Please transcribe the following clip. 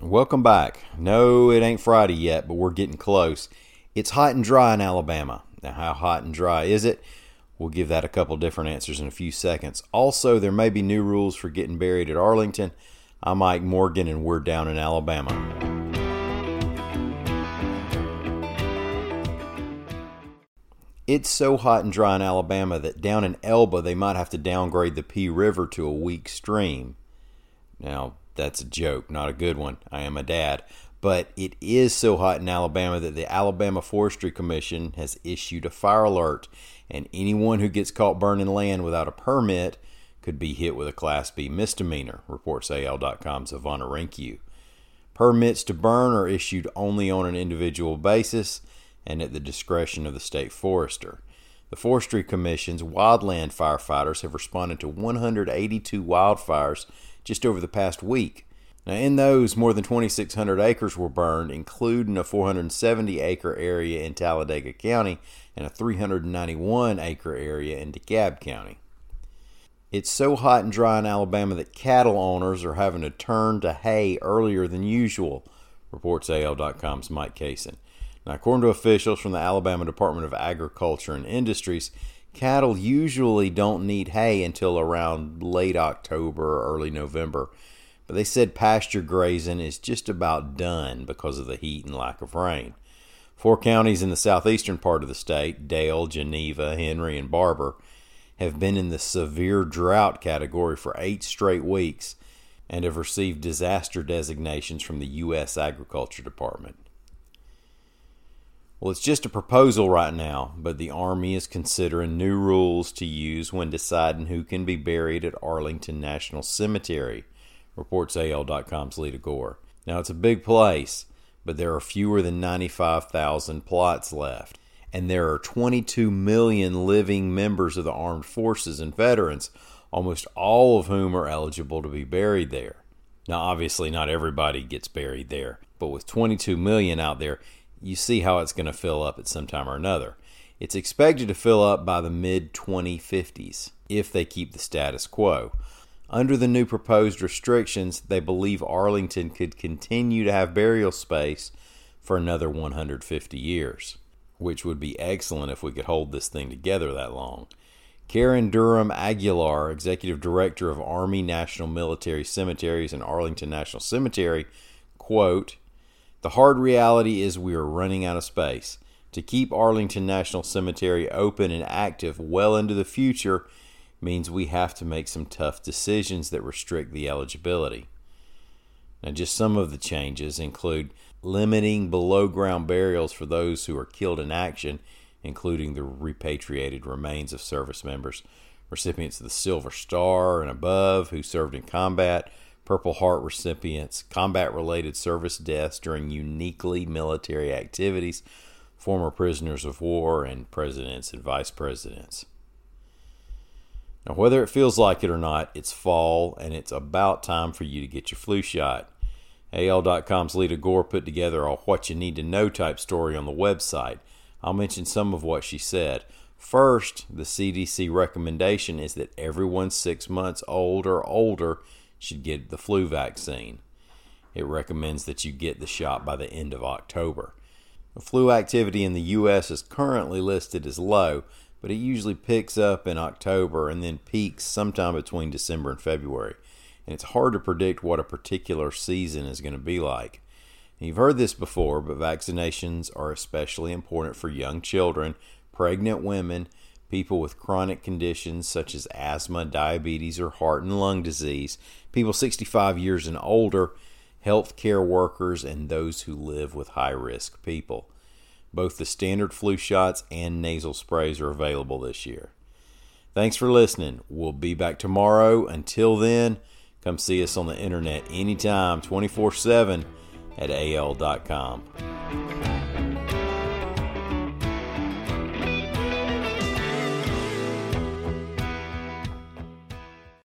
Welcome back. No, it ain't Friday yet, but we're getting close. It's hot and dry in Alabama. Now, how hot and dry is it? We'll give that a couple different answers in a few seconds. Also, there may be new rules for getting buried at Arlington. I'm Mike Morgan, and we're down in Alabama. It's so hot and dry in Alabama that down in Elba they might have to downgrade the Pea River to a weak stream. Now, that's a joke, not a good one. I am a dad. But it is so hot in Alabama that the Alabama Forestry Commission has issued a fire alert, and anyone who gets caught burning land without a permit could be hit with a Class B misdemeanor, reports AL.com's Ivana Hrynkiw. Permits to burn are issued only on an individual basis and at the discretion of the state forester. The Forestry Commission's wildland firefighters have responded to 182 wildfires just over the past week. Now, in those, more than 2,600 acres were burned, including a 470 acre area in Talladega County and a 391 acre area in DeKalb County. It's so hot and dry in Alabama that cattle owners are having to turn to hay earlier than usual, reports AL.com's Mike Cason. Now, according to officials from the Alabama Department of Agriculture and Industries, cattle usually don't need hay until around late October or early November. But they said pasture grazing is just about done because of the heat and lack of rain. Four counties in the southeastern part of the state, Dale, Geneva, Henry, and Barbour, have been in the severe drought category for eight straight weeks and have received disaster designations from the U.S. Agriculture Department. Well, it's just a proposal right now, but the Army is considering new rules to use when deciding who can be buried at Arlington National Cemetery, reports AL.com's Leada Gore. Now, it's a big place, but there are fewer than 95,000 plots left, and there are 22 million living members of the armed forces and veterans, almost all of whom are eligible to be buried there. Now, obviously, not everybody gets buried there, but with 22 million out there, you see how it's going to fill up at some time or another. It's expected to fill up by the mid 2050s if they keep the status quo. Under the new proposed restrictions, they believe Arlington could continue to have burial space for another 150 years, which would be excellent if we could hold this thing together that long. Karen Durham Aguilar, Executive Director of Army National Military Cemeteries and Arlington National Cemetery, quote, the hard reality is we are running out of space. To keep Arlington National Cemetery open and active well into the future means we have to make some tough decisions that restrict the eligibility. Now, just some of the changes include limiting below ground burials for those who are killed in action, including the repatriated remains of service members, recipients of the Silver Star and above who served in combat, Purple Heart recipients, combat related service deaths during uniquely military activities, former prisoners of war, and presidents and vice presidents. Now, whether it feels like it or not, it's fall and it's about time for you to get your flu shot. AL.com's Leada Gore put together a what you need to know type story on the website. I'll mention some of what she said. First, the CDC recommendation is that everyone six months old or older should get the flu vaccine. It recommends that you get the shot by the end of October. The flu activity in the U.S. is currently listed as low, but it usually picks up in October and then peaks sometime between December and February. And it's hard to predict what a particular season is going to be like. And you've heard this before, but vaccinations are especially important for young children, pregnant women, people with chronic conditions such as asthma, diabetes, or heart and lung disease, people 65 years and older, health care workers, and those who live with high risk people. Both the standard flu shots and nasal sprays are available this year. Thanks for listening. We'll be back tomorrow. Until then, Come see us on the internet anytime, 24 7 at AL.com.